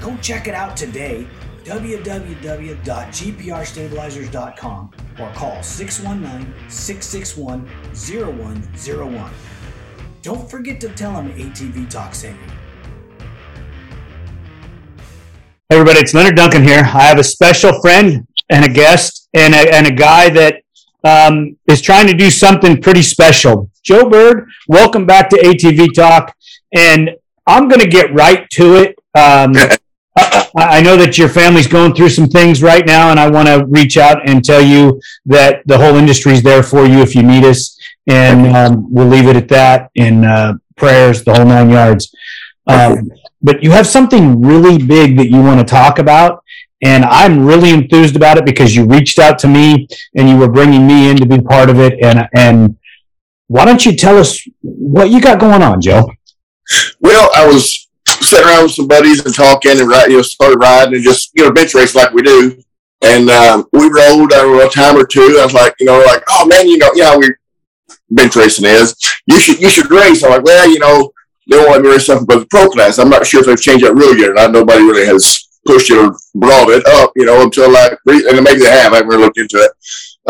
Go check it out today www.gprstabilizers.com or call 619 661 0101. Don't forget to tell them ATV Talk sent you. Hey everybody, it's Leonard Duncan here. I have a special friend and a guest and a, and a guy that um, is trying to do something pretty special. Joe Bird, welcome back to ATV Talk. And I'm going to get right to it. Um, I know that your family's going through some things right now, and I want to reach out and tell you that the whole industry is there for you if you need us. And um, we'll leave it at that in uh, prayers, the whole nine yards. Um, but you have something really big that you want to talk about. And I'm really enthused about it because you reached out to me and you were bringing me in to be part of it. And, and why don't you tell us what you got going on, Joe? Well, I was sitting around with some buddies and talking and right, you know, started riding and just, you know, bench race like we do. And um, we rode a time or two. I was like, you know, like, oh man, you know, know, we bench racing is. You should you should race. I'm like, well, you know, they don't want me race something but the pro class. I'm not sure if they've changed that rule yet not. Nobody really has pushed it or brought it up, you know, until like, and maybe they have. I haven't really looked into it.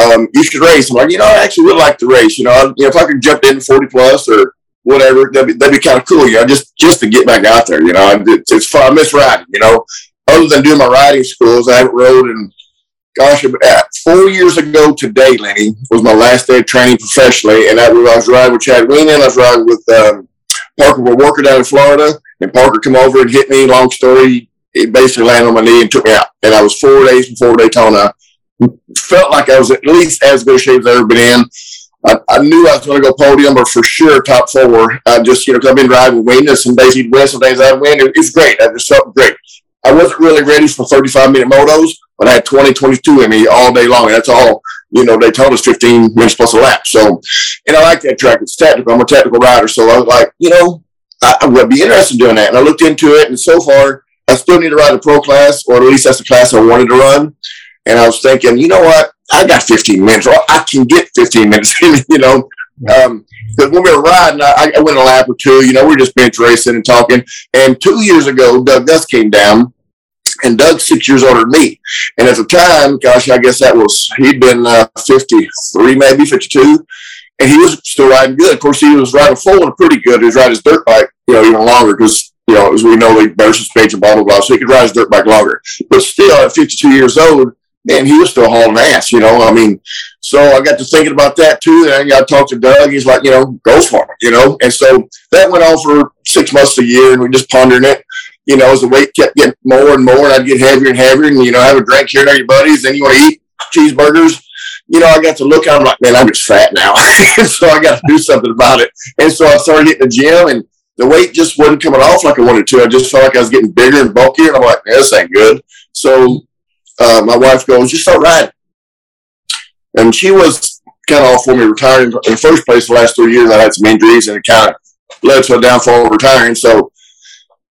Um, you should race. I'm like, you know, I actually would like to race. You know, I, you know, if I could jump in 40 plus or whatever. That'd be, that'd be kind of cool, you know, just just to get back out there. You know, it's, it's fun. I miss riding. You know, other than doing my riding schools, I haven't rode in. Gosh, four years ago today, Lenny was my last day of training professionally, and I was riding with Chad Wienen. I was riding with um, Parker Walker down in Florida, and Parker come over and hit me. Long story, he basically landed on my knee and took me out. And I was four days before Daytona. Felt like I was at least as good a shape as I've ever been in. I, I, knew I was going to go podium or for sure top four. I just, you know, because I've been riding with Weakness and Daisy West and things I win. It, it's great. I just felt great. I wasn't really ready for 35 minute motos, but I had 20, 22 in me all day long. And That's all, you know, they told us 15 minutes plus a lap. So, and I like that track. It's technical. I'm a technical rider. So I was like, you know, I, I would be interested in doing that. And I looked into it. And so far, I still need to ride a pro class, or at least that's the class I wanted to run. And I was thinking, you know what? I got 15 minutes, or I can get 15 minutes, you know. Um, because when we were riding, I, I, went a lap or two, you know, we are just bench racing and talking. And two years ago, Doug Gust came down, and Doug's six years older than me. And at the time, gosh, I guess that was, he'd been uh, 53, maybe 52. And he was still riding good. Of course, he was riding full and pretty good. He was riding his dirt bike, you know, even longer because, you know, as we know, they better suspension, blah, blah, blah. So he could ride his dirt bike longer. But still, at 52 years old, man, he was still hauling ass, you know. I mean, so I got to thinking about that too. And I got to Doug. He's like, you know, go for it, you know. And so that went on for six months a year, and we just pondering it. You know, as the weight kept getting more and more, and I'd get heavier and heavier, and you know, have a drink here and your buddies. Then you want to eat cheeseburgers. You know, I got to look him like, man, I'm just fat now. so I got to do something about it. And so I started hitting the gym, and the weight just wasn't coming off like I wanted to. I just felt like I was getting bigger and bulkier, and I'm like, man, this ain't good. So uh, my wife goes, just start riding. And she was kind of all for me retiring. In the first place, the last three years, I had some injuries and it kind of led to a downfall of retiring. So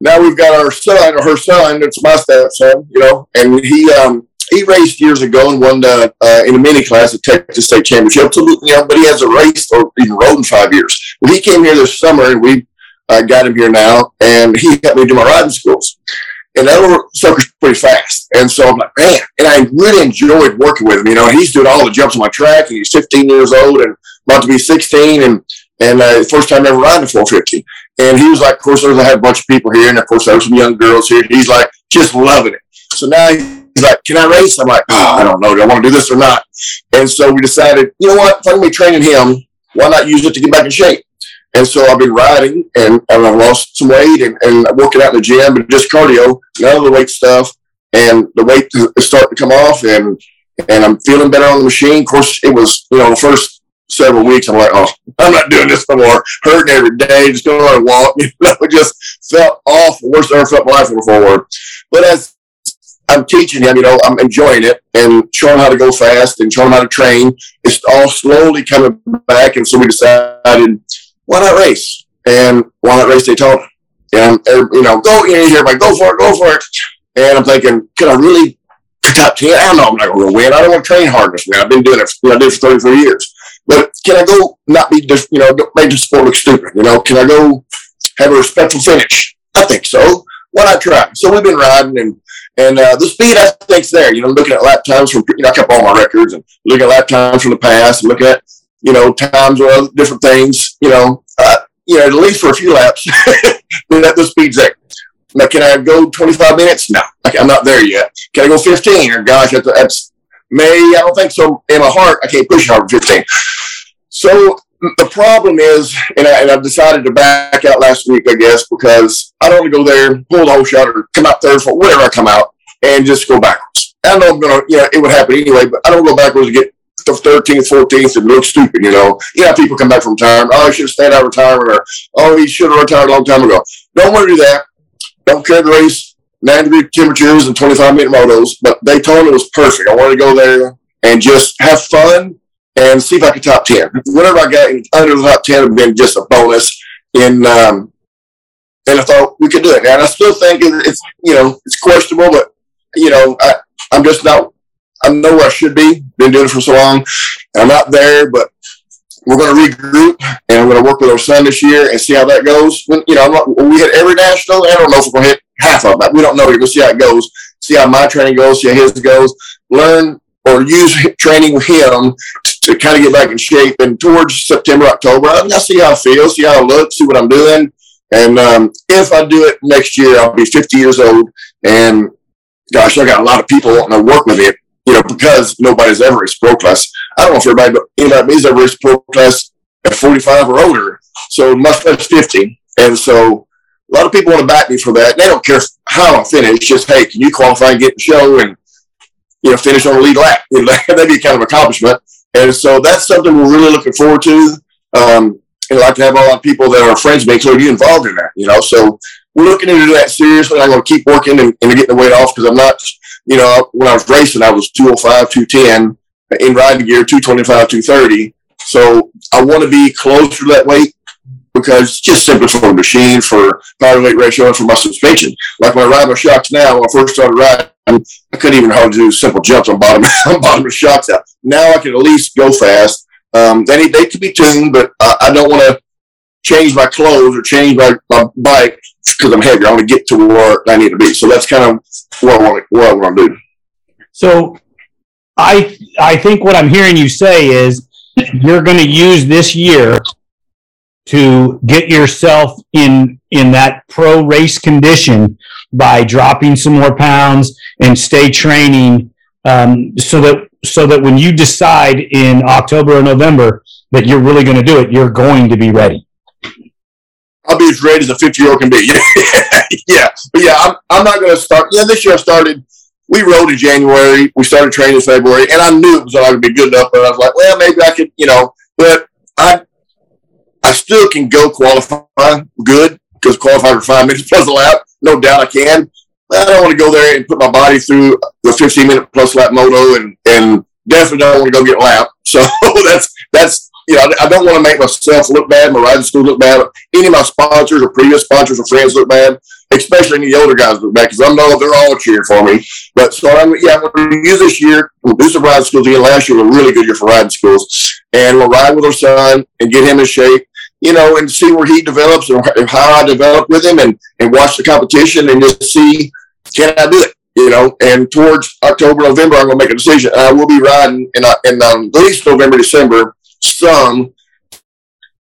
now we've got our son, her son, it's my stepson, you know, and he, um, he raced years ago and won uh, uh, in a mini class at Texas State Championship. So, you know, but he hasn't raced or even rode in five years. Well, he came here this summer and we uh, got him here now, and he helped me do my riding schools. And that little sucker's pretty fast. And so I'm like, man, and I really enjoyed working with him. You know, he's doing all the jumps on my track, and he's 15 years old and about to be 16, and and uh, first time ever riding a 450. And he was like, of course, I had a bunch of people here, and of course, there were some young girls here. He's like, just loving it. So now he's like, can I race? I'm like, oh, I don't know. Do I want to do this or not? And so we decided, you know what? If I'm to be training him, why not use it to get back in shape? And so I've been riding and, and I've lost some weight and, and working out in the gym, but just cardio, none of the weight stuff. And the weight is starting to come off and, and I'm feeling better on the machine. Of course, it was, you know, the first several weeks, I'm like, oh, I'm not doing this no more. Hurting every day, just going on a walk. You know, it just felt awful. Worst I ever felt my life before. But as I'm teaching him, you know, I'm enjoying it and showing him how to go fast and showing him how to train. It's all slowly coming back. And so we decided, why not race? And why not race Daytona? And, you know, go, you you hear like, go for it, go for it. And I'm thinking, can I really top 10? I don't know. I'm not going to win. I don't want to train hard enough. I've been doing it. You know, I did for 33 years. But can I go not be, just, you know, make the sport look stupid? You know, can I go have a respectful finish? I think so. Why not try? So we've been riding and, and uh, the speed I think's there. You know, looking at lap times from, you know, I kept all my records and looking at lap times from the past and looking at you know, times or other different things, you know, uh, you know, at least for a few laps, then that the speed's there. Now, can I go 25 minutes? No, I'm not there yet. Can I go 15? Or gosh, that's, that's May. I don't think so. In my heart, I can't push over 15. So the problem is, and, I, and I've decided to back out last week, I guess, because I don't want to go there, pull the whole shot, or come out third, for whatever I come out, and just go backwards. I know I'm gonna, you know, it would happen anyway, but I don't go backwards to get the 13th, 14th it look stupid, you know. Yeah, people come back from retirement. Oh, he should have stayed out of retirement or, oh, he should have retired a long time ago. Don't do that. Don't care to race 90 degree temperatures and 25 minute motos, but Daytona was perfect. I wanted to go there and just have fun and see if I could top 10. Whatever I got under the top 10 would have been just a bonus in, um, and I thought we could do it. And I still think it's, you know, it's questionable, but, you know, I, I'm just not I know where I should be. Been doing it for so long. I'm not there, but we're going to regroup and we're going to work with our son this year and see how that goes. When, you know, not, when we hit every national. I don't know if we're going to hit half of them. We don't know. We're going to see how it goes. See how my training goes. See how his goes. Learn or use training with him to, kind of get back in shape. And towards September, October, I'll see how I feel, see how I look, see what I'm doing. And um, if I do it next year, I'll be 50 years old. And gosh, I got a lot of people wanting to work with me you know, because nobody's ever raced pro class. I don't know if everybody, but anybody me's ever raced pro class at 45 or older. So much less 50. And so a lot of people want to back me for that. They don't care how I finish. Just, hey, can you qualify and get the show and, you know, finish on the lead lap? You know, that'd be kind of accomplishment. And so that's something we're really looking forward to. Um, and I'd like to have a lot of people that are friends make sure you involved in that, you know. So we're looking into that seriously. I'm going to keep working and, and getting the weight off because I'm not you know, when I was racing, I was 205, 210 in riding gear, 225, 230. So I want to be closer to that weight because just simply for the machine, for power weight ratio, and for my suspension. Like when I ride my shocks now, when I first started riding, I couldn't even hardly do simple jumps on bottom on bottom of shocks out. Now I can at least go fast. Um, they they could be tuned, but I, I don't want to change my clothes or change my, my bike because I'm heavy. I want to get to where I need to be. So that's kind of what I want to, what I want to do. So I I think what I'm hearing you say is you're going to use this year to get yourself in in that pro race condition by dropping some more pounds and stay training um, so that so that when you decide in October or November that you're really going to do it, you're going to be ready. I'll be as ready as a 50 year old can be. yeah. But yeah, I'm, I'm not going to start. Yeah, this year I started, we rode in January. We started training in February, and I knew it was not going to be good enough. But I was like, well, maybe I could, you know, but I, I still can go qualify good because qualify for five minutes plus a lap. No doubt I can. But I don't want to go there and put my body through the 15 minute plus lap moto and, and definitely don't want to go get lap. So that's, that's, you know, I don't want to make myself look bad, my riding school look bad, any of my sponsors or previous sponsors or friends look bad. especially any of the older guys look bad because I know they're all cheering for me. But so I'm yeah, I'm going to use this year. We'll do some riding schools again. Last year was a really good year for riding schools, and we'll ride with our son and get him in shape. You know, and see where he develops and how I develop with him, and and watch the competition and just see can I do it. You know, and towards October, November, I'm going to make a decision. I will be riding in, in um, at least November, December, some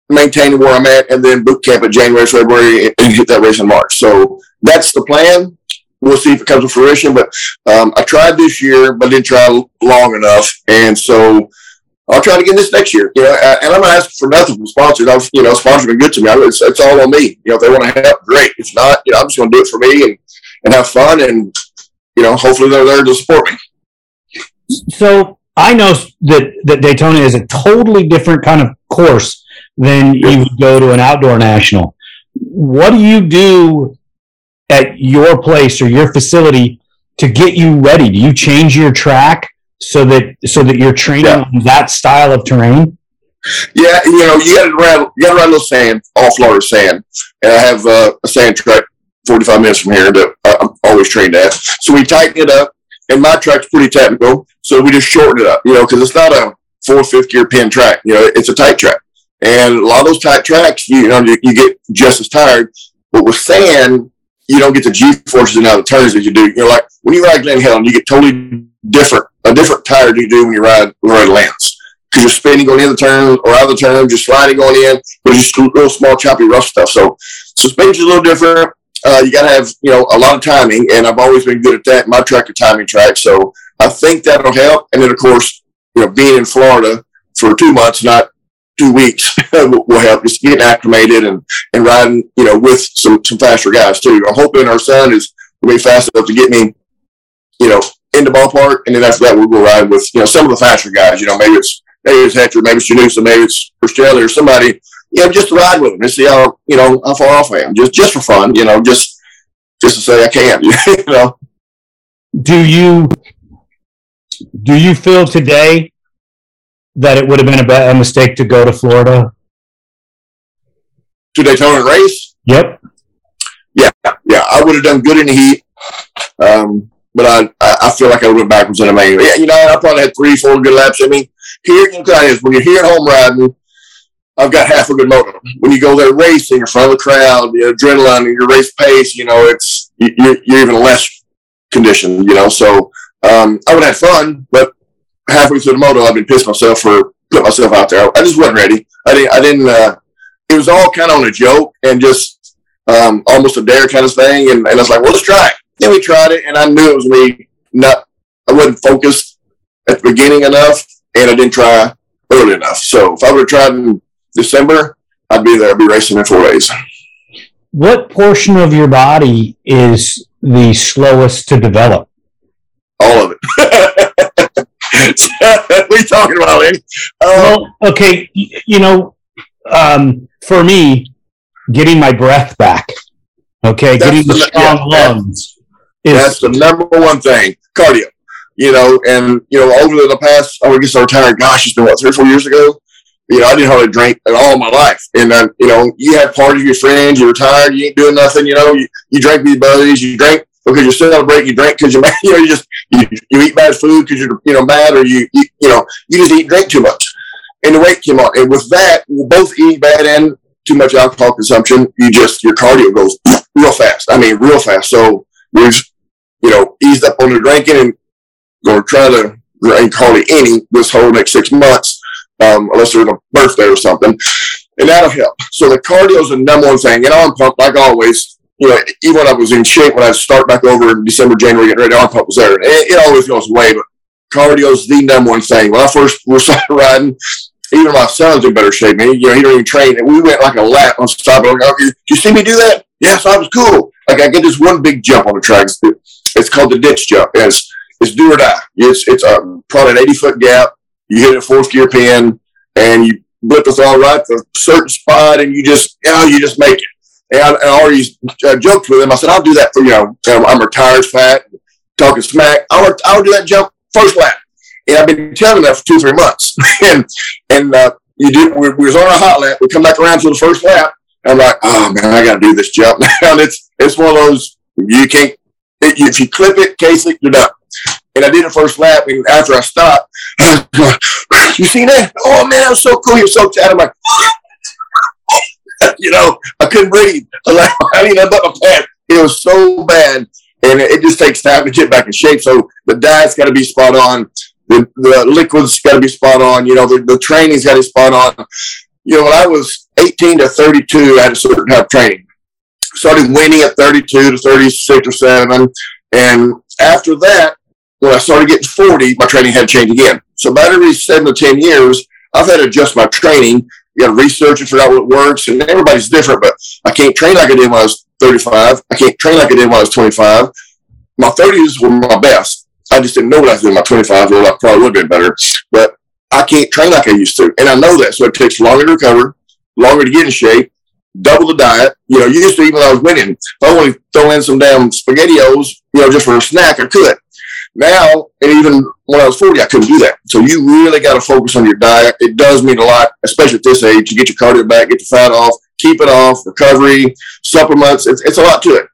maintaining where I'm at, and then boot camp in January, February, and hit that race in March. So that's the plan. We'll see if it comes to fruition. But um, I tried this year, but didn't try long enough, and so I'll try to get this next year. You know, and I'm not asking for nothing from sponsors. I've, you know, sponsors have been good to me. It's, it's all on me. You know, if they want to help, great. If not, you know, I'm just going to do it for me and, and have fun, and you know, hopefully they're there to support me. So I know that that Daytona is a totally different kind of course than you would go to an outdoor national. What do you do at your place or your facility to get you ready? Do you change your track so that so that you're training yeah. on that style of terrain? Yeah, you know, you got to run, you got to run little sand, all Florida sand, and I have uh, a sand track 45 minutes from here that I'm always trained at. So we tighten it up, and my track's pretty technical, so we just shorten it up, you know, because it's not a four fifth gear pin track, you know, it's a tight track. And a lot of those tight tracks, you know, you, you get just as tired. But with sand, you don't get the G forces in out of turns that you do. You know, like when you ride Glen Helen, you get totally different, a different tire you do when you ride, ride Lance. Because you're spinning going in the turn or out of the turn, just sliding going in, but just little small choppy rough stuff. So suspension is a little different. Uh, you got to have, you know, a lot of timing, and I've always been good at that. My track of timing track, so I think that'll help. And then, of course, you know, being in Florida for two months, not two weeks will help just getting acclimated and, and riding, you know, with some, some faster guys too. I'm hoping our son is going to be fast enough to get me, you know, in the ballpark. And then after that, we'll go ride with, you know, some of the faster guys, you know, maybe it's, maybe it's Hector, maybe it's Janusa, maybe it's Castelli or somebody, you know, just to ride with them and see how, you know, how far off I am just, just for fun, you know, just, just to say I can, you know. Do you, do you feel today that it would have been a, bad, a mistake to go to Florida? To Daytona race? Yep. Yeah, yeah. I would have done good in the heat, um, but I I feel like I would went backwards in the main. Yeah, you know, I probably had three, four good laps. I mean, here you know, is when you're here at home riding, I've got half a good motor. When you go there racing in front of the crowd, the adrenaline, and your race pace, you know, it's you're, you're even less conditioned. You know, so um, I would have fun, but halfway through the moto, I've been pissed myself for putting myself out there. I just wasn't ready. I didn't. I didn't. Uh, it was all kind of on a joke and just um, almost a dare kind of thing. And, and I was like, well, let's try it. Then we tried it, and I knew it was me. Not. I wasn't focused at the beginning enough, and I didn't try early enough. So if I would have tried in December, I'd be there. I'd be racing in four days. What portion of your body is the slowest to develop? All of it. what are you talking about, Andy? Um, well, okay, you know, um, for me, getting my breath back, okay, getting the, the strong yeah, lungs. Is, that's the number one thing. Cardio. You know, and you know, over the past, I would guess I retired. Gosh, it's been what three or four years ago. You know, I didn't hardly drink at all in my life, and then you know, you had parties with your friends. You retired, you ain't doing nothing. You know, you, you drank with your buddies. You drank because you're still on a break. You drink because you're mad. You know, you just you, you eat bad food because you're you know mad, or you, you you know you just eat drink too much, and the weight came on. And with that, both eating bad and too much alcohol consumption, you just your cardio goes real fast. I mean, real fast. So we've you know eased up on the drinking and going to try to drink hardly any this whole next six months, um, unless there's a birthday or something, and that'll help. So the cardio is the number one thing, and I'm pumped like always you know, even when I was in shape, when I start back over in December, January, getting ready, arm pump was there. It, it always goes away, but cardio is the number one thing. When I first was started riding, even my son's in better shape. Man, you know, he don't even train. And we went like a lap on stop. Like, oh, you, you see me do that? Yes, I was cool. Like I get this one big jump on the tracks. It's called the ditch jump. It's it's do or die. It's it's a probably an eighty foot gap. You hit a fourth gear pin, and you blip the throttle right to a certain spot, and you just you know you just make it. And I, I already uh, joked with him. I said, I'll do that for, you know, I'm retired fat, talking smack. I'll, I'll do that jump first lap. And I've been telling him that for two, three months. and and uh, you did, we, we was on a hot lap. We come back around to the first lap. I'm like, oh man, I got to do this jump now. And it's, It's one of those you can't if you clip it, case it, you're done. And I did the first lap, and after I stopped, you seen that? Oh man, that was so cool. You're so tired. I'm like, you know, I couldn't breathe. I, like, I didn't know my pants. It was so bad, and it just takes time to get back in shape. So the diet's got to be spot on. The, the liquids got to be spot on. You know, the, the training's got to be spot on. You know, when I was 18 to 32, I had a certain type of training. Started winning at 32 to 36 or 7. And after that, when I started getting 40, my training had to change again. So about every seven to 10 years, I've had to adjust my training. You got to research and figure out what works. And everybody's different, but I can't train like I did when I was 35. I can't train like I did when I was 25. My 30s were my best. I just didn't know what I was doing. My 25 year old, I probably would have been better, but I can't train like I used to. And I know that. So it takes longer to recover, longer to get in shape, double the diet. You know, you used to, even though I was winning, if I only throw in some damn SpaghettiOs, you know, just for a snack, I could. Now, and even when I was 40, I couldn't do that. So you really got to focus on your diet. It does mean a lot, especially at this age, to get your cardio back, get the fat off, keep it off, recovery, supplements. It's, it's a lot to it.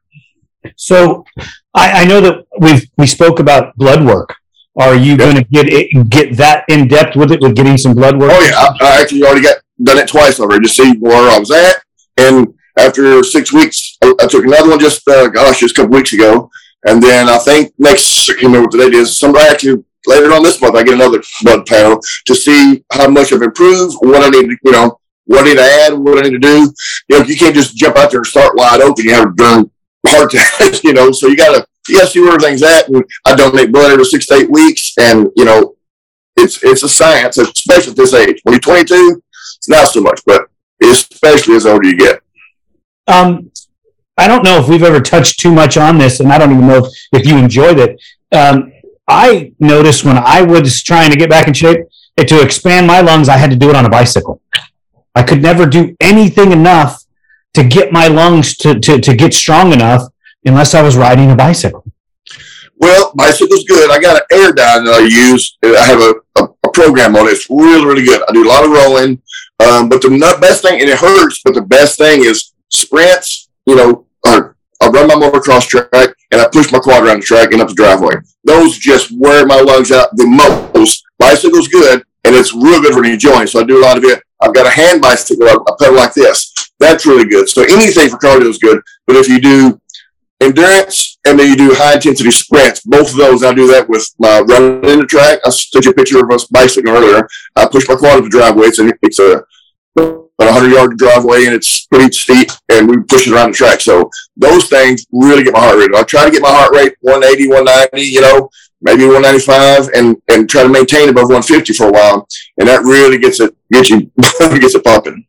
So I, I know that we've we spoke about blood work. Are you going to get it, get that in depth with it with getting some blood work? Oh yeah, I, I actually already got done it twice already to see where I was at. And after six weeks, I, I took another one just uh, gosh, just a couple weeks ago. And then I think next, I can't remember what the date is. Somebody actually later on this month, I get another blood panel to see how much I've improved, what I need to, you know, what I need to add, what I need to do. You know, you can't just jump out there and start wide open. You have to burn heart test, you know, so you gotta, you gotta see where everything's at. And I donate blood every six to eight weeks. And, you know, it's, it's a science, especially at this age. When you're 22, it's not so much, but especially as older you get. Um, I don't know if we've ever touched too much on this, and I don't even know if, if you enjoyed it. Um, I noticed when I was trying to get back in shape to expand my lungs, I had to do it on a bicycle. I could never do anything enough to get my lungs to, to, to get strong enough unless I was riding a bicycle. Well, bicycle's good. I got an air Airdyne that I use. I have a, a, a, program on it. It's really, really good. I do a lot of rolling. Um, but the best thing, and it hurts, but the best thing is sprints, you know, I run my motocross track and I push my quad around the track and up the driveway. Those just wear my lungs out the most. Bicycle's good and it's real good for the joints. So I do a lot of it. I've got a hand bicycle. I pedal like this. That's really good. So anything for cardio is good. But if you do endurance and then you do high intensity sprints, both of those, I do that with my running in the track. I took you a picture of us bicycling earlier. I push my quad up the driveway. It's a, it's a a hundred yard driveway and it's pretty steep and we push it around the track. So those things really get my heart rate. I try to get my heart rate 180, 190, you know, maybe 195 and, and try to maintain above 150 for a while. And that really gets it, gets you, gets it pumping.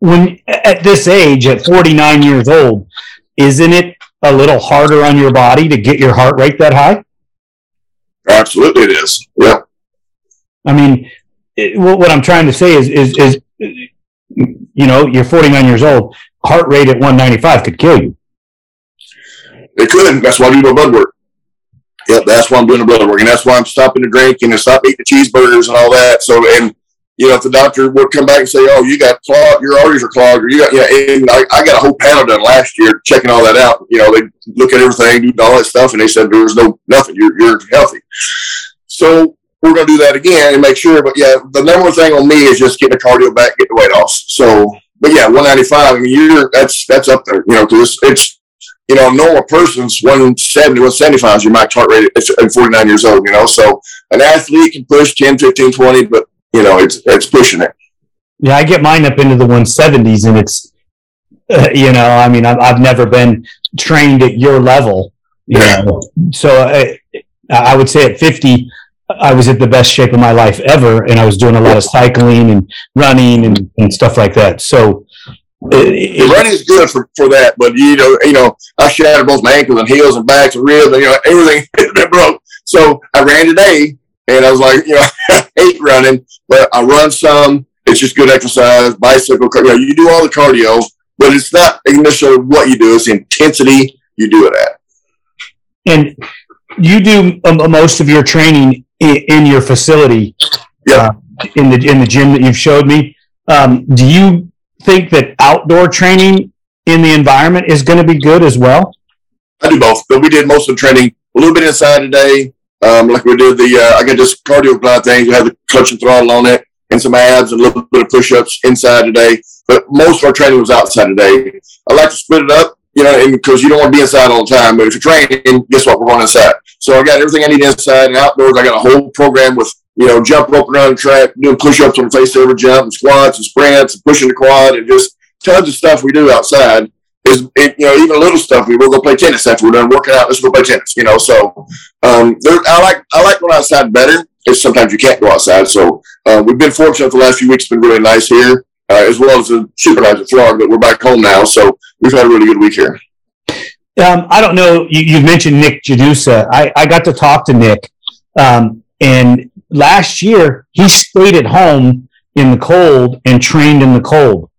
When at this age, at 49 years old, isn't it a little harder on your body to get your heart rate that high? Absolutely, it is. Yeah. I mean, it, what I'm trying to say is, is, is you know, you're 49 years old, heart rate at 195 could kill you. It could. That's why I do my blood work. Yep, that's why I'm doing the blood work, and that's why I'm stopping the drinking and stop eating the cheeseburgers and all that. So, and you know, if the doctor would come back and say, "Oh, you got clogged, your arteries are clogged," or you got, yeah, and I, I got a whole panel done last year checking all that out. You know, they look at everything, do all that stuff, and they said there was no nothing. You're you're healthy. So we're going to do that again and make sure. But yeah, the number one thing on me is just getting the cardio back, get the weight off. So, but yeah, 195. I mean, you're that's that's up there, you know, because it's, it's you know, a normal person's 170, 175 is your max heart rate at 49 years old, you know. So an athlete can push 10, 15, 20, but you know, it's it's pushing it. Yeah, I get mine up into the 170s, and it's uh, you know, I mean, I've, I've never been trained at your level, you yeah. know. So I, I would say at 50 I was at the best shape of my life ever, and I was doing a lot of cycling and running and, and stuff like that. So it, running is good for, for that, but you know, you know, I shattered both my ankles and heels and backs and ribs, and you know, everything that broke. So I ran today, and I was like, you know, I hate running, but I run some. It's just good exercise, bicycle. You know, you do all the cardio, but it's not necessarily what you do; it's the intensity you do it at. And you do um, most of your training in, your facility, yeah. Uh, in the in the gym that you've showed me. Um, do you think that outdoor training in the environment is going to be good as well? I do both, but we did most of the training a little bit inside today. Um, like we did the, uh, I got this cardio glide thing. We had the clutch and throttle on it and some abs and a little bit of push-ups inside today. But most of our training was outside today. I like to split it up, you know, because you don't want to be inside all the time. But if you're training, guess what? We're going inside. So I got everything I need inside and outdoors. I got a whole program with, you know, jump rope around the track, doing push-ups on the face over jump and squats and sprints and pushing the quad and just tons of stuff we do outside is it, you know even little stuff. We will go play tennis after we're done working out. Let's go play tennis. You know, so um, there, I like I like going outside better. It's sometimes you can't go outside. So uh, we've been fortunate the last few weeks. It's been really nice here, uh, as well as the super nice in Florida. But we're back home now, so we've had a really good week here. Um, I don't know. You, you mentioned Nick Jadusa. I, I got to talk to Nick, um, and last year he stayed at home in the cold and trained in the cold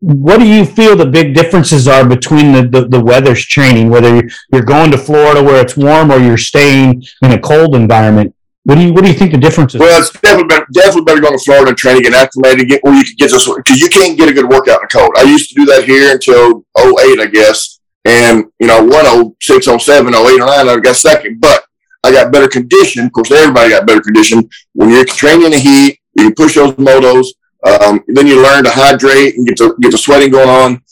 what do you feel the big differences are between the, the, the, weather's training, whether you're going to Florida where it's warm or you're staying in a cold environment? What do you what do you think the difference is? Well, it's definitely better, definitely better going to Florida and training, get acclimated, get where you can get this because you can't get a good workout in the cold. I used to do that here until 08, I guess, and you know 106, 07, 08, 09, I got second, but I got better condition. Of course, everybody got better condition when you're training in the heat. You push those motos um, then you learn to hydrate and get the get the sweating going on,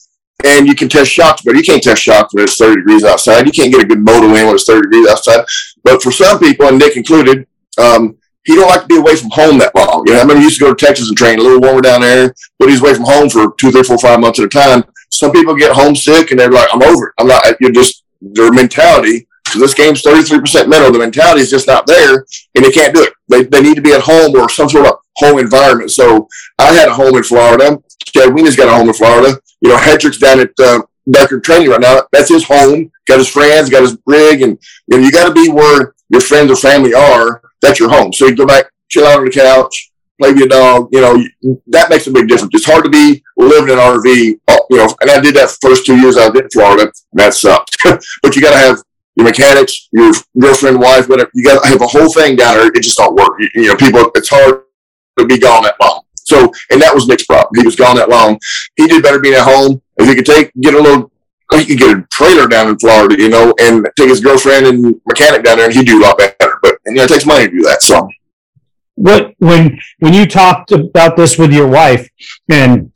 and you can test shots But You can't test shots when it's 30 degrees outside. You can't get a good moto in when it's 30 degrees outside. But for some people, and Nick included, um, he don't like to be away from home that long. You know, I mean, he used to go to Texas and train a little warmer down there, but he's away from home for two, three, four, five months at a time. Some people get homesick and they're like, I'm over it. I'm not, you're just, their mentality, because this game's 33% mental, the mentality is just not there and they can't do it. They, they need to be at home or some sort of home environment. So I had a home in Florida. Chad Wienen's got a home in Florida. You know, Hetrick's down at uh, Deckard Training right now. That's his home. Got his friends, got his rig, and you know, you got to be where your friends or family are. That's your home. So you go back, chill out on the couch, play with your dog. You know, that makes a big difference. It's hard to be living in an RV. Uh, you know, and I did that first two years I was in Florida. And that sucked. but you got to have your mechanics, your girlfriend, wife, whatever. You got to have a whole thing down there. It just don't work. You, you know, people. It's hard to be gone that long. So, and that was Nick's problem. He was gone that long. He did better being at home. If he could take, get a little, he could get a trailer down in Florida, you know, and take his girlfriend and mechanic down there, and he'd do a lot better. But and, you know, it takes money to do that. So, what when when you talked about this with your wife, and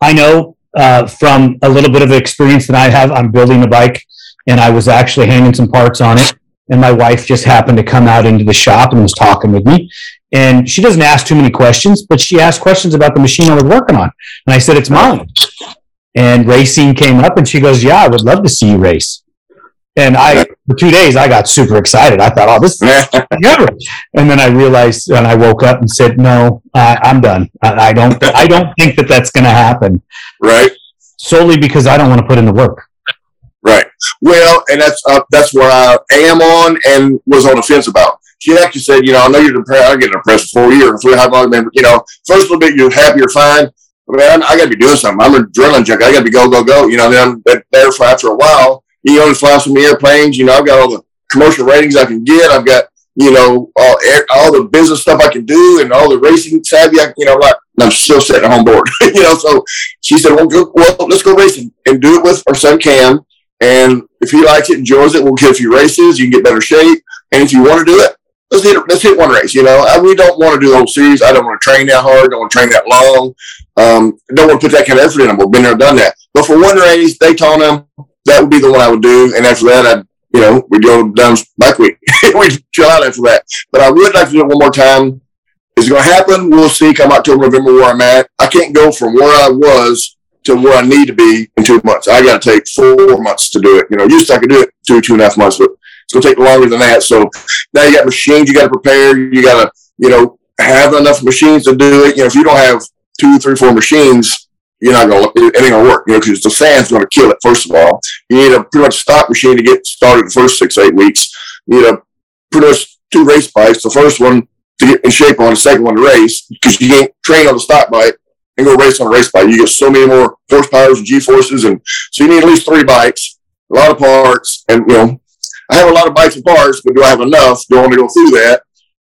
I know uh, from a little bit of experience that I have, I'm building a bike, and I was actually hanging some parts on it and my wife just happened to come out into the shop and was talking with me and she doesn't ask too many questions, but she asked questions about the machine I was working on. And I said, It's mine. And racing came up and she goes, Yeah, I would love to see you race. And I, for two days, I got super excited. I thought, oh, this is. And then I realized, and I woke up and said, no, I, am done. I, I, don't, I don't think that that's going to happen. Right. Solely because I don't want to put in the work. Right. Well, and that's uh, that's where I am on and was on the fence about she actually said, you know, I know you're depressed. I get depressed for four years. Three volume member. You know, first little bit you're happy, you're fine. Man, I got to be doing something. I'm a adrenaline junkie. I got to be go, go, go. You know, then I'm there for after a while. You only fly some airplanes. You know, I've got all the commercial ratings I can get. I've got, you know, all, all the business stuff I can do and all the racing savvy. I, you know, like, I'm still sitting at home board. you know, so she said, well, go, well, let's go racing and do it with our son Cam. And if he likes it, enjoys it, we'll get a few races. You can get better shape. And if you want to do it, let's hit let's hit one race. You know, I, we don't want to do the whole series. I don't want to train that hard. Don't want to train that long. Um, don't want to put that kind of effort in. them. We've been there, done that. But for one race, Daytona, that would be the one I would do. And after that, I'd you know we go down bike week. we chill out after that. But I would like to do it one more time. Is it going to happen? We'll see. Come October, November, where I'm at. I can't go from where I was to where I need to be in two months. I got to take four months to do it. You know, used to I could do it two, two and a half months, but it's going to take longer than that. So now you got machines you got to prepare. You got to, you know, have enough machines to do it. You know, if you don't have two, three, four machines, you're not to, it ain't to work, you know, because the sand's to kill it, first of all. You need a pretty much stock machine to get started the first six, eight weeks. You need a pretty much two race bikes. The first one to get in shape on, the second one to race, because you can't train on the stock bike and go race on a race bike. You get so many more horsepowers and G forces. And so you need at least three bikes, a lot of parts, and, you know, I have a lot of bikes and parts, but do I have enough? Do I want to go through that?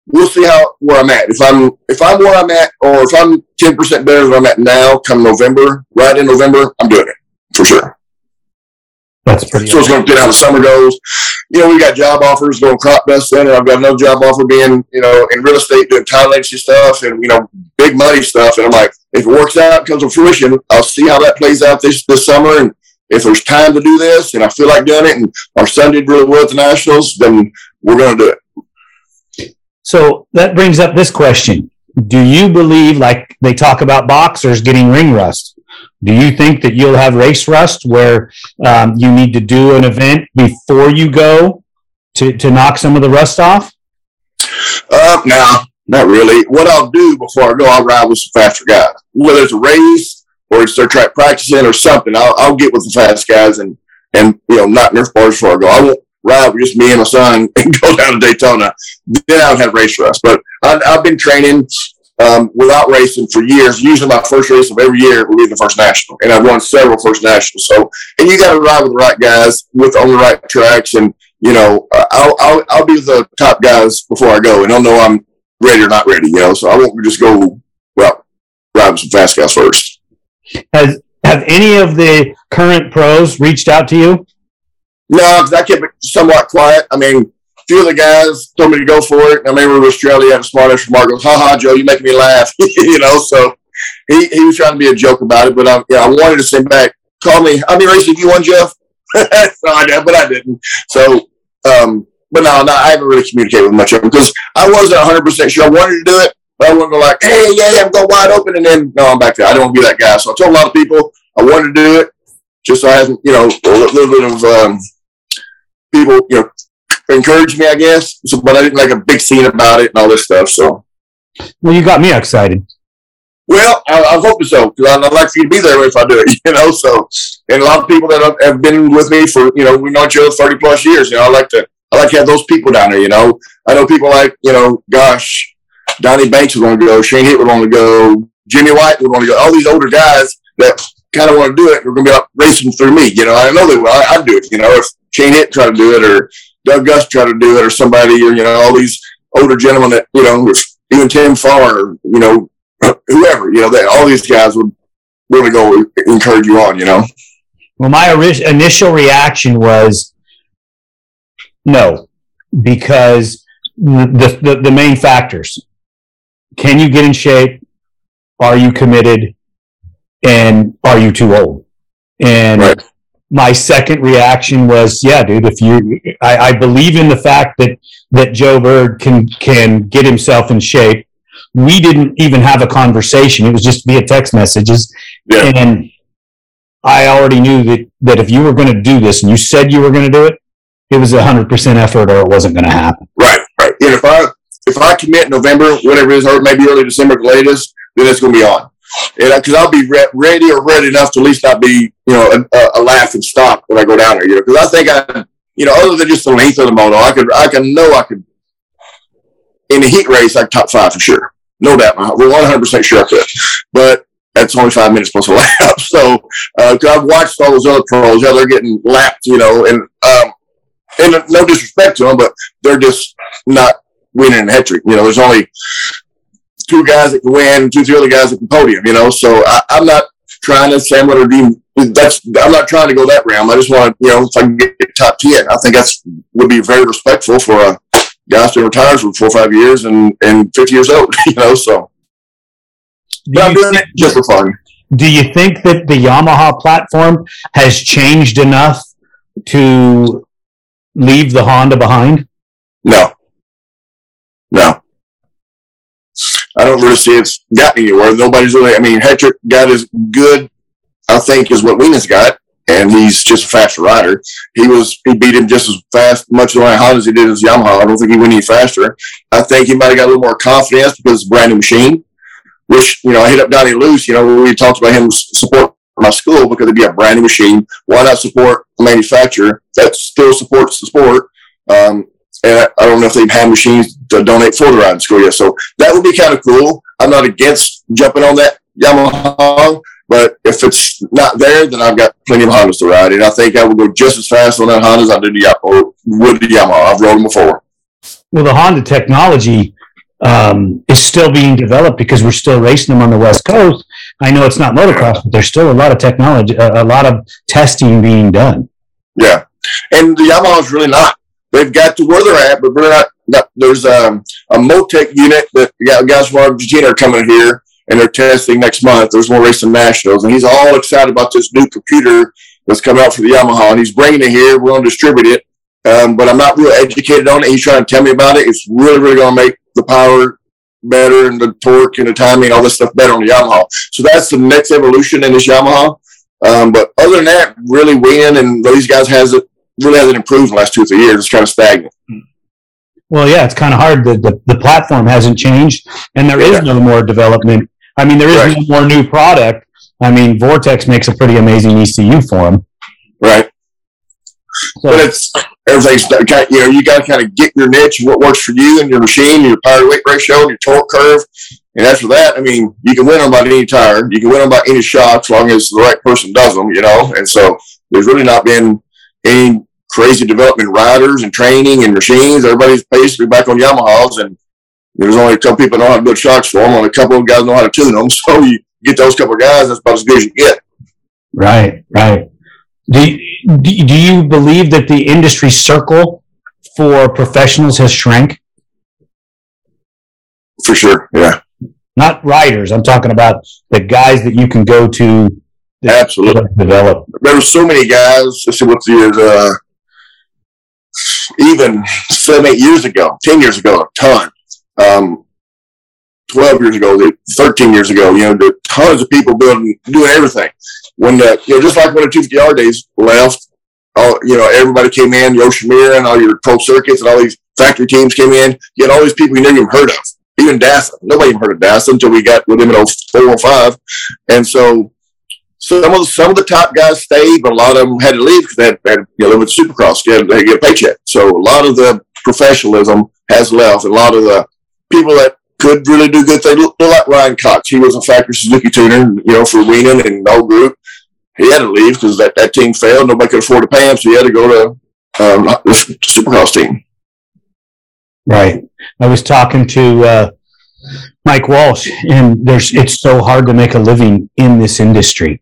We'll see how where I'm at. If I'm if I'm where I'm at, or if I'm ten percent better than I'm at now, come November, right in November, I'm doing it. for sure. That's pretty. So it's going to depend how the summer goes. You know, we got job offers going crop dusting, and I've got another job offer being, you know, in real estate doing title agency stuff and you know, big money stuff. And I'm like, if it works out, comes to fruition, I'll see how that plays out this this summer. And if there's time to do this, and I feel like doing it, and our son did really well at the nationals, then we're going to do it. So that brings up this question: Do you believe, like they talk about boxers getting ring rust? Do you think that you'll have race rust where um, you need to do an event before you go to, to knock some of the rust off? Uh, no, not really. What I'll do before I go, I'll ride with some faster guys. Whether it's a race or it's their track practicing or something, I'll, I'll get with the fast guys and, and, you know, knock Nerf bars before I go. I won't ride with just me and my son and go down to Daytona. Then I would have race rust. But I, I've been training um, without racing for years. Usually my first race of every year will be the first national. And I've won several first nationals. So, and you got to ride with the right guys with on the right tracks. And, you know, I'll, I'll, I'll be the top guys before I go and I'll know I'm ready or not ready, you know, so I won't just go, well, ride with some fast guys first. Has, have any of the current pros reached out to you? No, because I kept it somewhat quiet. I mean, a few of the guys told me to go for it. I remember Australia had a smart ass remark goes, ha ha, Joe, you make me laugh. you know, so he, he was trying to be a joke about it, but I, yeah, I wanted to send back, call me, I'll be racing you won, Jeff. so I did, but I didn't. So, um, but no, no, I haven't really communicated with much of them because I wasn't 100% sure I wanted to do it, but I wasn't go like, hey, yeah, yeah, I'm going wide open. And then, no, I'm back there. I don't want to be that guy. So I told a lot of people I wanted to do it just so I had, you know, a little bit of, um, people, you know, encouraged me, I guess. So, but I didn't make a big scene about it and all this stuff. So, well, you got me excited. Well, I, I'm hoping so because I'd like for you to be there if I do it. You know, so and a lot of people that have, been with me for you know we know each other thirty plus years. You know, I like to I like to have those people down there. You know, I know people like you know, gosh, Donnie Banks would want to go, Shane Hitt would want to go, Jimmy White would want to go. All these older guys that kind of want to do it. We're going to be up racing through me. You know, I know they will. I, I'd do it. You know, if Shane Hitt tried to do it or Doug Gust tried to do it or somebody, or, you know, all these older gentlemen that, you know, even Tim Farr, you know, whoever, you know, that all these guys would really go encourage you on, you know. Well, my initial reaction was no, because the, the, the main factors can you get in shape? Are you committed? And are you too old? And right my second reaction was, yeah, dude, if you, I, I, believe in the fact that, that Joe Bird can, can get himself in shape. We didn't even have a conversation. It was just via text messages. Yeah. And I already knew that, that if you were going to do this and you said you were going to do it, it was a hundred percent effort or it wasn't going to happen. Right. Right. And if I, if I commit November, whatever it is, or maybe early December the latest, then it's going to be on because I'll be re- ready or ready enough to at least not be, you know, a, a laugh and stop when I go down there. You know, because I think I, you know, other than just the length of the moto, I could, I can know I could in a heat race, like top five for sure, no doubt. We're one hundred percent sure I could, but that's only five minutes plus a lap. So, uh, I've watched all those other pros, how they're getting lapped, you know, and um, and no disrespect to them, but they're just not winning a hat trick. You know, there's only two guys that can win, two, three other guys that can podium, you know. So I, am not trying to say I'm going to do that's. I'm not trying to go that realm. I just want to, you know, if I can get top ten, I think that's would be very respectful for a guy who retires for four or five years and and 50 years old, you know. So, but I'm doing it just for fun. Do you think that the Yamaha platform has changed enough to leave the Honda behind? No. I don't really see it's got anywhere. Nobody's really. I mean, Hetrick got as good, I think, as what Wienen's got, and he's just a faster rider. He was he beat him just as fast, much way Honda as he did as Yamaha. I don't think he went any faster. I think he might have got a little more confidence because it's a brand new machine. Which you know, I hit up Donnie Luce. You know, we talked about him support my school because it'd be a brand new machine. Why not support a manufacturer that still supports the sport? Um, and I, I, don't know if they've had machines to donate for the riding school yet. So that would be kind of cool. I'm not against jumping on that Yamaha, but if it's not there, then I've got plenty of Hondas to ride, and I think I would go just as fast on that Honda as I did the Yamaha. Would the Yamaha? I've rode them before. Well, the Honda technology um, is still being developed because we're still racing them on the West Coast. I know it's not motocross, but there's still a lot of technology, a, a lot of testing being done. Yeah, and the Yamaha's really not. They've got to where they're at, but we're not. not there's um, a Motec unit that guys from Argentina are coming here and they're testing next month. There's more racing nationals, and he's all excited about this new computer that's coming out for the Yamaha, and he's bringing it here. We're going to distribute it, um, but I'm not real educated on it. He's trying to tell me about it. It's really, really going to make the power better and the torque and the timing, all this stuff better on the Yamaha. So that's the next evolution in this Yamaha. Um, but other than that, really Wien and these guys has it really hasn't improved in the last two or three years. It's kind of stagnant. Well, yeah, it's kind of hard. The, the, the platform hasn't changed, and there is no more development. I mean, there is Right. no more new product. I mean, Vortex makes a pretty amazing ECU for them. Right. So, But it's everything's you know you got to kind of get your niche, and what works for you and your machine, and your power to weight ratio, and your torque curve. And after that, I mean, you can win on about any tire, you can win on about any shot, as long as the right person does them, you know. And so there's really not been any crazy development riders and training and machines. Everybody's basically back on Yamahas, and there's only a couple people know how to build shocks for them, only a couple of guys know how to tune them. So you get those couple of guys, that's about as good as you get. right, right. Do, you- do, do you believe that the industry circle for professionals has shrank? For sure. Yeah. Not riders. I'm talking about the guys that you can go to Absolutely. develop. there were so many guys. Let's see what the uh, even seven, eight years ago, ten years ago, a ton. Um, twelve years ago, thirteen years ago, you know, there tons of people building, doing everything. When the, you know, just like when the 250 yard days left, all, you know, everybody came in, Yoshimura and all your pro circuits and all these factory teams came in. You had all these people you never even heard of. Even DASA. Nobody even heard of DASA until we got with them in 04 or 05. And so, some of the, some of the top guys stayed, but a lot of them had to leave because they had, had you know, with Supercross. They had, to get a paycheck. So a lot of the professionalism has left. A lot of the people that could really do good things, they're like Ryan Cox. He was a factory Suzuki tuner, you know, for Wienen and whole group. He had to leave because that, that team failed. Nobody could afford to pay him, so he had to go to um, the Supercross team. Right. I was talking to uh, Mike Walsh, and there's it's so hard to make a living in this industry.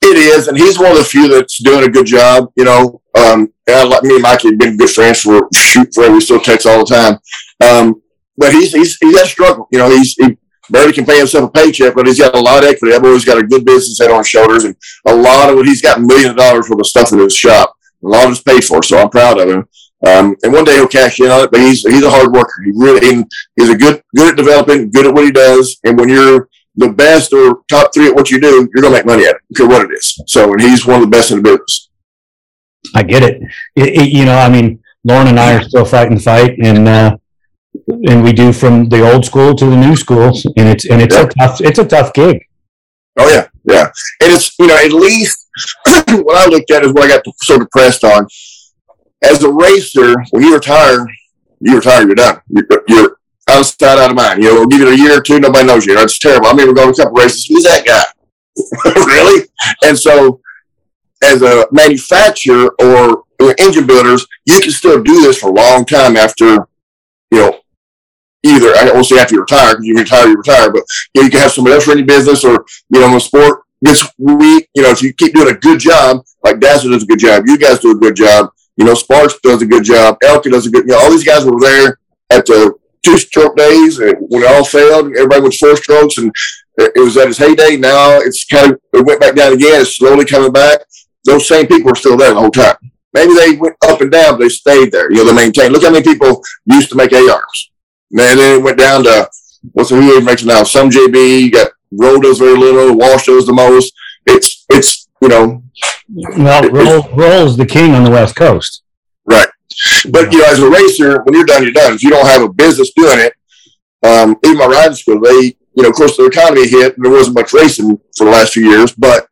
It is, and he's one of the few that's doing a good job. You know, um, and like me and Mikey have been good friends for shoot forever. We still text all the time. Um, but he's he's he's a struggle. You know, he's he barely can pay himself a paycheck, but he's got a lot of equity. I've always got a good business head on his shoulders, and a lot of what he's got millions of dollars worth of stuff in his shop. A lot of it's paid for, so I'm proud of him. Um, and one day he'll cash in on it, but he's he's a hard worker. He really he's a good good at developing, good at what he does. And when you're the best or top three at what you do, you're gonna make money at it, no matter what it is. So, and he's one of the best in the business. I get it. It- it- you know, I mean, Lauren and I are still fighting the fight, and uh, and we do from the old school to the new school, and it's and it's a tough it's a tough gig. Oh yeah, yeah. And it's you know at least what I looked at is what I got so depressed on. As a racer, when you retire, you retire, you're done. You're, you're out of sight, out of mind. You know, we'll give it a year or two, nobody knows you. It's terrible. I mean, we're going to a couple races. Who's that guy? really? And so, as a manufacturer or or engine builders, you can still do this for a long time after, you know, either I won't say after you retire because you retire, you retire, but you, know, you can have somebody else run your business or you know, when sport this week, you know, if you keep doing a good job, like Dazzler does a good job, you guys do a good job, you know, Sparks does a good job, Elka does a good, you know, all these guys were there at the two stroke days and when it all failed, everybody went four strokes and it was at its heyday. Now it's kind of, it went back down again. It's slowly coming back. Those same people are still there the whole time. Maybe they went up and down, but they stayed there. You know, they maintained. Look how many people used to make ARs. Man, then it went down to what's the who even makes it now? Some JB, you got Roll does very little, Walsh does the most. It's it's you know Well, roll roll's the king on the West Coast. right. But you know, as a racer, when you're done, you're done. If you don't have a business doing it, um, even my riding school, they you know, of course, the economy hit, and there wasn't much racing for the last few years. But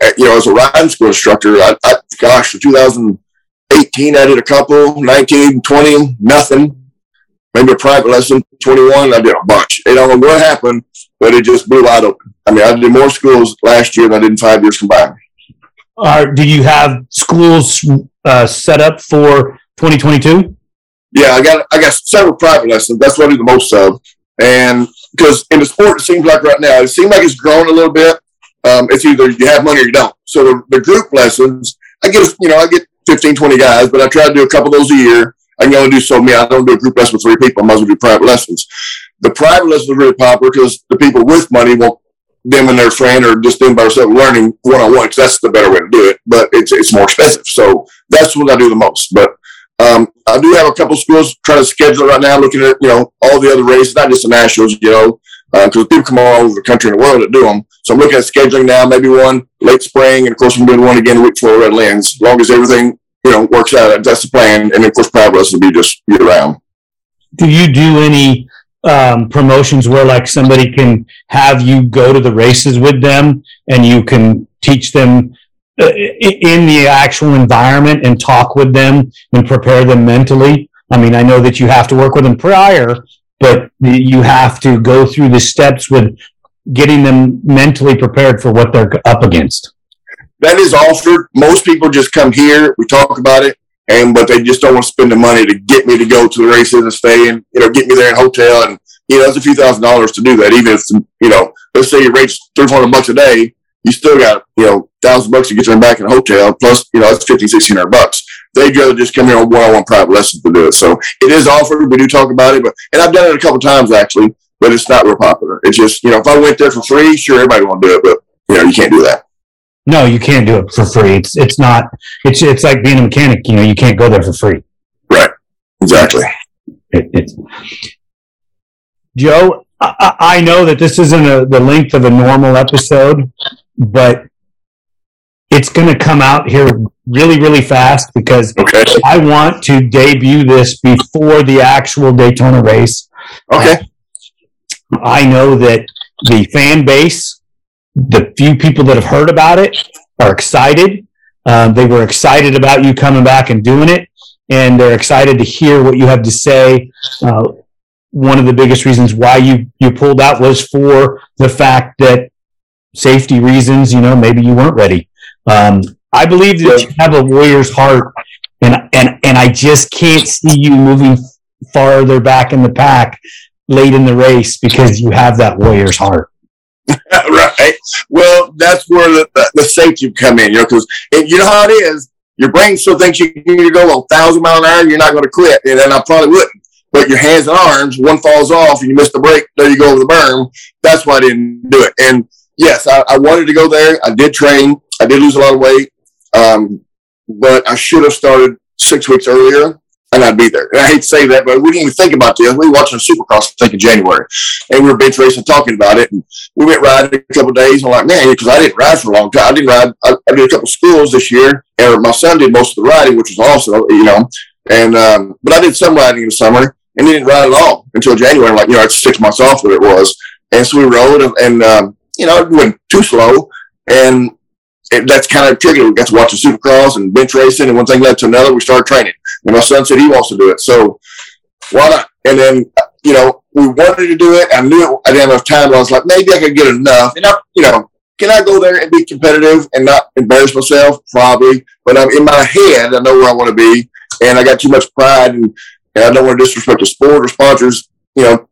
uh, you know, as a riding school instructor, I, I gosh, for 2018, I did a couple, 19, 20, nothing. Maybe a private lesson, 21, I did a bunch. Don't know what happened, but it just blew wide open. I mean, I did more schools last year than I did in five years combined. Are do you have schools uh, set up for 2022? Yeah, I got I got several private lessons. That's what I do the most of. And because in the sport, it seems like right now, it seems like it's growing a little bit. Um, it's either you have money or you don't. So the, the group lessons, I get, you know, I get 15, 20 guys, but I try to do a couple of those a year. I can only do so many. I don't do a group lesson with three people. I might as well do private lessons. The private lessons are really popular because the people with money want them and their friend or just them by themselves learning one on one. That's the better way to do it. But it's it's more expensive, so that's what I do the most. But um, I do have a couple schools trying to schedule right now, looking at you know all the other races, not just the nationals, you know, because uh, people come all over the country and the world that do them. So I'm looking at scheduling now, maybe one late spring, and of course I'm doing one again the week before Redlands. As long as everything you know works out, that's the plan. And of course, lessons will be just year round. Do you do any um, promotions where like somebody can have you go to the races with them and you can teach them uh, in the actual environment and talk with them and prepare them mentally. I mean, I know that you have to work with them prior, but you have to go through the steps with getting them mentally prepared for what they're up against. That is offered. Most people just come here, we talk about it, and but they just don't want to spend the money to get me to go to the races and stay and you know get me there in hotel and you know it's a few thousand dollars to do that. Even if you know, let's say you race three hundred bucks a day, you still got you know thousand bucks to get them back in a hotel. Plus you know it's fifteen sixteen hundred bucks. They'd rather just come here on one on one private lessons to do it. So it is offered. We do talk about it, but and I've done it a couple times actually, but it's not real popular. It's just you know if I went there for free, sure everybody want to do it, but you know you can't do that. No, you can't do it for free. It's it's not. It's it's like being a mechanic. You know, you can't go there for free. Right. Exactly. It, it's Joe. I, I know that this isn't a, the length of a normal episode, but it's going to come out here really, really fast because okay. I want to debut this before the actual Daytona race. Okay. Uh, I know that the fan base the few people that have heard about it are excited. Um, they were excited about you coming back and doing it, and they're excited to hear what you have to say. Uh, one of the biggest reasons why you you pulled out was for the fact that safety reasons. You know, maybe you weren't ready. Um, I believe that you have a warrior's heart, and and and I just can't see you moving farther back in the pack late in the race because you have that warrior's heart. right. Well, that's where the, the, the safety come in, you know, because you know how it is. Your brain still thinks you need to go a thousand mile an hour, you're not going to quit, and then I probably wouldn't. But your hands and arms, one falls off, and you miss the break. There you go over the berm. That's why I didn't do it. And yes, I, I wanted to go there. I did train. I did lose a lot of weight, um, but I should have started six weeks earlier and I'd be there. And I hate to say that, but we didn't even think about this. We were watching Supercross, I think, in January, and we were bench racing, talking about it. And we went riding a couple days. And I'm like, man, because I didn't ride for a long time. I didn't ride. I, I, did a couple schools this year, and my son did most of the riding, which was awesome, you know. And um, but I did some riding in the summer, and didn't ride at all until January. I'm like, you know, it's six months off what it was. And so we rode, and, and um, you know, it went too slow, and it, that's kind of triggered. We got to watch the Supercross and bench racing, and one thing led to another. We started training. And my son said he wants to do it. So why not? And then, you know, we wanted to do it. I knew it, I didn't have enough time, but I was like, maybe I could get enough. And I, you know, can I go there and be competitive and not embarrass myself? Probably. But I'm in my head, I know where I want to be. And I got too much pride and, and I don't want to disrespect the sport or sponsors, you know,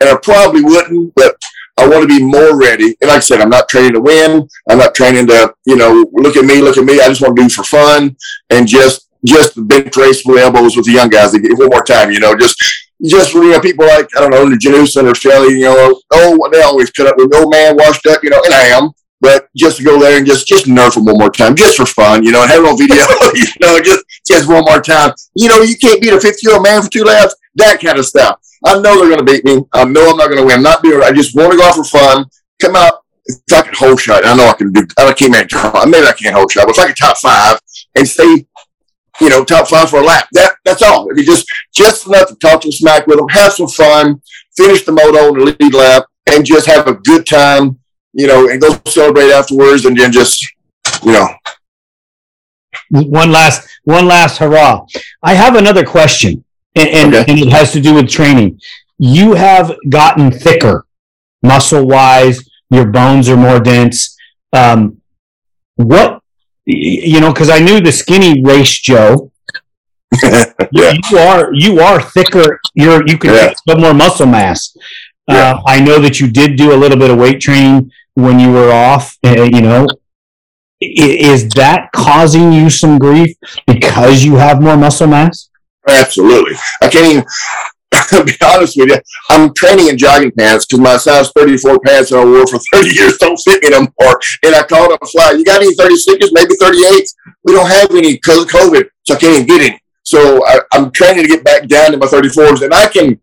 and I probably wouldn't, but I want to be more ready. And like I said, I'm not training to win. I'm not training to, you know, look at me, look at me. I just want to do for fun and just just bench race with elbows with the young guys one more time, you know, just just you know, people like I don't know, the Janusin or Shelley, you know, oh they always cut up with old man washed up, you know, and I am. But just to go there and just just nerf them one more time, just for fun, you know, and have on video, you know, just just one more time. You know, you can't beat a 50 year old man for two laps, that kind of stuff. I know they're going to beat me. I know I'm not going to win. I'm not doing. I just want to go out for fun. Come out. If I can hold shot, I know I can do. I can't make Maybe I can't hold shot, but if I can top five and stay you know, top five for a lap. That that's all. If you just just enough to talk some smack with them, have some fun, finish the moto on the lead lap, and just have a good time, you know, and go celebrate afterwards, and then just, you know. One last, one last hurrah! I have another question, and and, okay. and it has to do with training. You have gotten thicker, muscle wise. Your bones are more dense. Um, what you know, because I knew the skinny race Joe, yeah. you, are you are thicker. You're you can yeah. get more muscle mass. Yeah. Uh, I know that you did do a little bit of weight training when you were off. Uh, you know, is that causing you some grief because you have more muscle mass? Absolutely. I can't even. be honest with you, I'm training in jogging pants because my size 34 pants that I wore for 30 years don't fit me anymore. And I called up a fly. You got any 36s, maybe 38s? We don't have any because of COVID, so I can't even get any. So I, am training to get back down to my 34s, and I can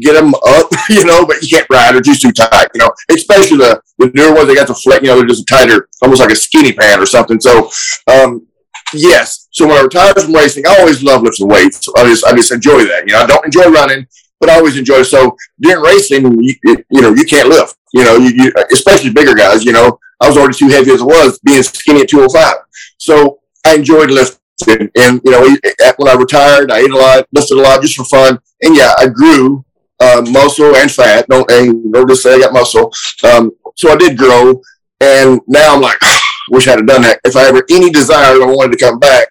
get them up, you know, but you can't ride. They're just too tight, you know, especially the, the newer ones. They got the flex, you know, they're just tighter, almost like a skinny pant or something. So, um, yes. So when I retired from racing, I always love lifting weights. I just, I just enjoy that. You know, I don't enjoy running, but I always enjoy it. So during racing, you, you know, you can't lift, you know, you, you, especially bigger guys, you know, I was already too heavy as it was being skinny at 205. So I enjoyed lifting. And, you know, when I retired, I ate a lot, lifted a lot just for fun. And yeah, I grew uh, muscle and fat. Don't, don't just say I got muscle. Um, so I did grow. And now I'm like, wish I had done that. If I ever any desire I wanted to come back,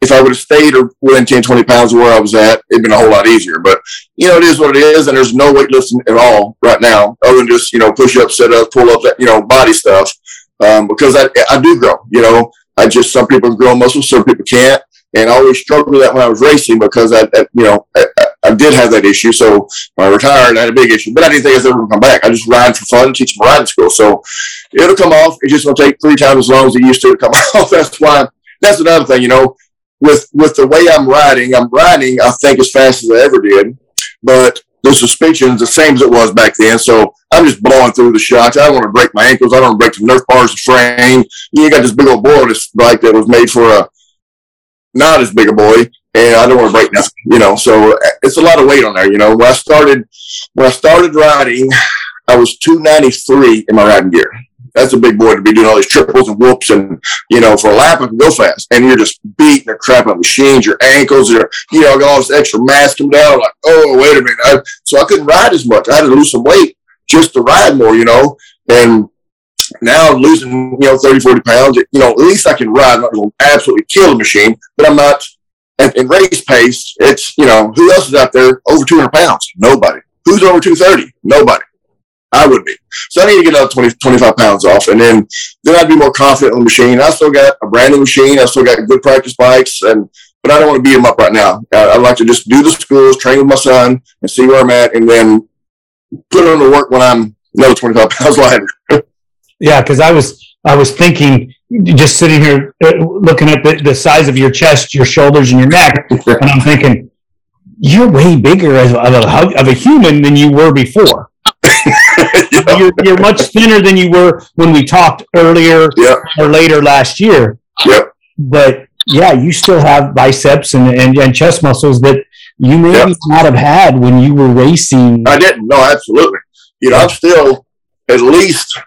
if I would have stayed or within 10, 20 pounds of where I was at, it'd been a whole lot easier. But, you know, it is what it is. And there's no weightlifting at all right now, other than just, you know, push up, sit up, pull up that, you know, body stuff. Um, because I, I do grow, you know, I just, some people grow muscles, some people can't. And I always struggled with that when I was racing because I, I you know, I, I, did have that issue. So when I retired, I had a big issue, but I didn't think I was ever going to come back. I just ride for fun, teach them riding school. So it'll come off. It's just going to take three times as long as it used to to come off. That's why, that's another thing, you know, with, with the way I'm riding, I'm riding, I think as fast as I ever did, but the suspension is the same as it was back then. So I'm just blowing through the shots. I don't want to break my ankles. I don't want to break the Nerf bars, the frame. You got this big old boy on this bike that was made for a not as big a boy, and I don't want to break nothing, you know. So uh, it's a lot of weight on there, you know. When I started, when I started riding, I was 293 in my riding gear. That's a big boy to be doing all these triples and whoops, and you know, for a lap I can go fast, and you're just beating the crap out of machines. Your ankles are, you know, got all this extra mass coming down. Like, oh, wait a minute. I, so I couldn't ride as much. I had to lose some weight just to ride more, you know, and now losing, you know, 30, 40 pounds, you know, at least I can ride. I'm not going to absolutely kill the machine, but I'm not, at, in race pace, it's, you know, who else is out there over 200 pounds? Nobody. Who's over 230? Nobody. I would be. So I need to get another 20, 25 pounds off. And then, then I'd be more confident on the machine. I still got a brand new machine. I still got good practice bikes and, but I don't want to beat them up right now. I, I'd like to just do the schools, train with my son and see where I'm at and then put on the work when I'm another 25 pounds lighter. Yeah, because I was I was thinking, just sitting here uh, looking at the, the size of your chest, your shoulders, and your neck, and I'm thinking, you're way bigger as of a, of a human than you were before. you're, you're, much thinner than you were when we talked earlier or later last year. Yep. But yeah, you still have biceps and, and, and chest muscles that you may yep. not have had when you were racing. I didn't. No, absolutely. You know, I'm still at least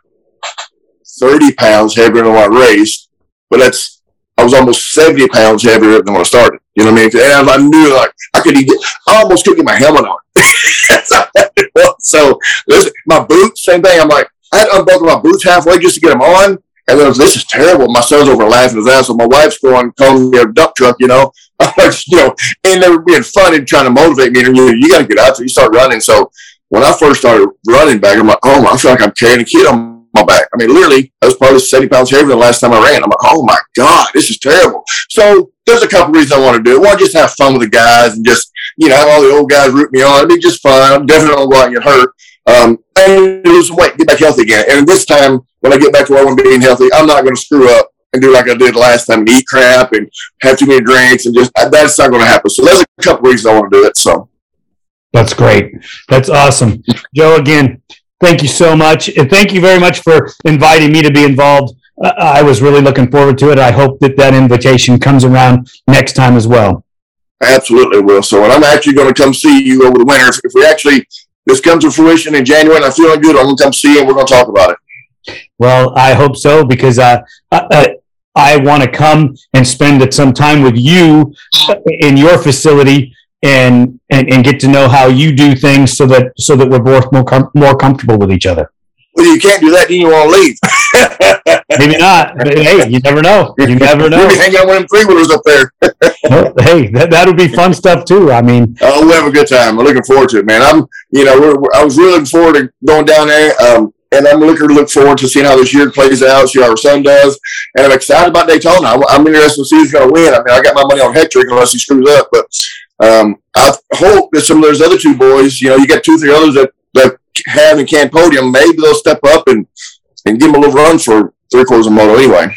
30 pounds heavier than when I raced, but that's, I was almost 70 pounds heavier than when I started. You know what I mean? And I knew like I could even, I almost couldn't get my helmet on. so listen, my boots, same thing. I'm like, I had to unbuckle my boots halfway just to get them on. And then was, this is terrible. My son's over laughing his ass. So my wife's going, calling me a dump truck, you know. you know, and they were being funny trying to motivate me. And you, you got to get out there. You start running. So when I first started running back, I'm like, oh, I feel like I'm carrying a kid on my back. I mean, literally, I was probably 70 pounds heavier than the last time I ran. I'm like, oh my God, this is terrible. So there's a couple reasons I want to do it. One, just have fun with the guys and just, you know, have all the old guys root me on. It'd be just fun. I'm definitely not going to get hurt. Um, and lose weight, get back healthy again. And this time, when I get back to where I want to be healthy, I'm not going to screw up and do like I did last time and eat crap and have too many drinks and just, that's not going to happen. So there's a couple reasons I want to do it. So. That's great. That's awesome. Joe, again, thank you so much. And thank you very much for inviting me to be involved. Uh, I was really looking forward to it. I hope that that invitation comes around next time as well. Absolutely will. So, and I'm actually going to come see you over the winter. If, if we actually, this comes to fruition in January and I'm feeling good, I'm going to come see you and we're going to talk about it. Well, I hope so because uh, uh, I want to come and spend some time with you in your facility and, and and get to know how you do things so that so that we're both more com- more comfortable with each other. Well, you can't do that, then you want to leave. Maybe not. But hey, you never know. You never know. You'll be hanging out with them three wheelers up there. Well, hey, that that'll be fun stuff too. I mean, Oh, we'll have a good time. I'm looking forward to it, man. I'm, you know, we're, we're- I was really looking forward to going down there. Um, and I'm looking look forward to seeing how this year plays out, see how our son does. And I'm excited about Daytona. I'm, I'm interested to see who's going to win. I mean, I got my money on Hetrick unless he screws up. But um, I hope that some of those other two boys, you know, you got two, three others that, that have and can podium, maybe they'll step up and, and give them a little run for three quarters of a moto anyway.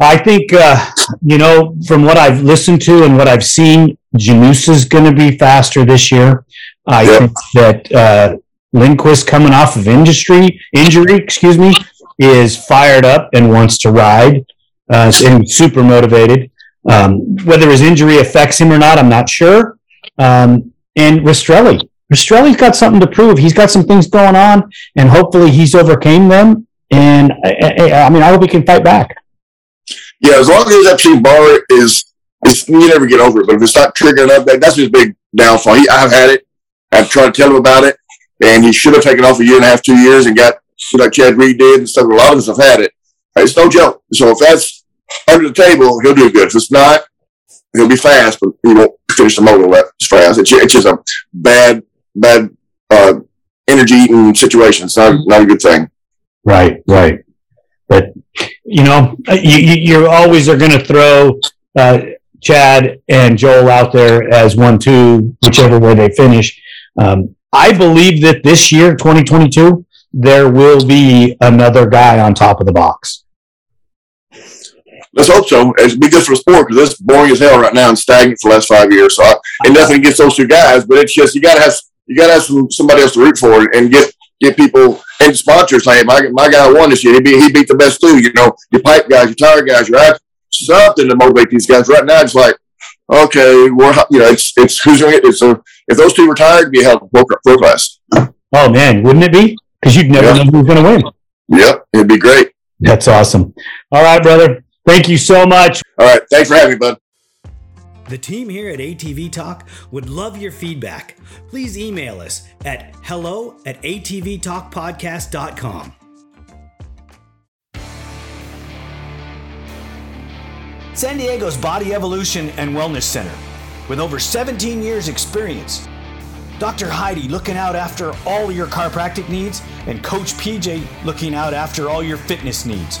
I think uh, you know from what I've listened to and what I've seen, Janus is going to be faster this year. I Yeah. think that uh, Lindquist coming off of industry injury, excuse me, is fired up and wants to ride uh, and super motivated. Um, whether his injury affects him or not, I'm not sure. Um, and Rastrelli, Rastrelli's got something to prove. He's got some things going on, and hopefully he's overcame them. And I, I, I mean, I hope he can fight back. Yeah, as long as his Epstein Barr is, is you never get over it. But if it's not triggering up, that, that's his big downfall. He, I've had it. I've tried to tell him about it, and he should have taken off a year and a half, two years, and got like Chad Reed did and stuff. A lot of us have had it. It's no joke. So if that's under the table, he'll do good. If it's not, he'll be fast, but he won't finish the motor that fast. It's, it's just a bad, bad uh, energy eating situation. It's not, not a good thing. Right, right. But you know, you, you you always are going to throw uh, Chad and Joel out there as one, two, whichever way they finish. Um, I believe that this year, 2022, there will be another guy on top of the box. Let's hope so. It'd be good for the sport because it's boring as hell right now and stagnant for the last five years. So, I, and nothing against those two guys, but it's just you got to have you got to have some, somebody else to root for and get get people and sponsors saying my my guy won this year. He beat he beat the best two. You know, your pipe guys, your tire guys, your act- something to motivate these guys. Right now, it's like okay, we're you know it's it's who's going to get so if those two retired, it'd be a of a pro, pro class. Oh man, wouldn't it be? Because you'd never Yeah. know who's going to win. Yep, it'd be great. That's awesome. All right, brother. Thank you so much. All right, thanks for having me, bud. The team here at ATV Talk would love your feedback. Please email us at hello at atvtalkpodcast.com. San Diego's Body Evolution and Wellness Center, with over 17 years' experience. Dr. Heidi looking out after all your chiropractic needs, and Coach PJ looking out after all your fitness needs.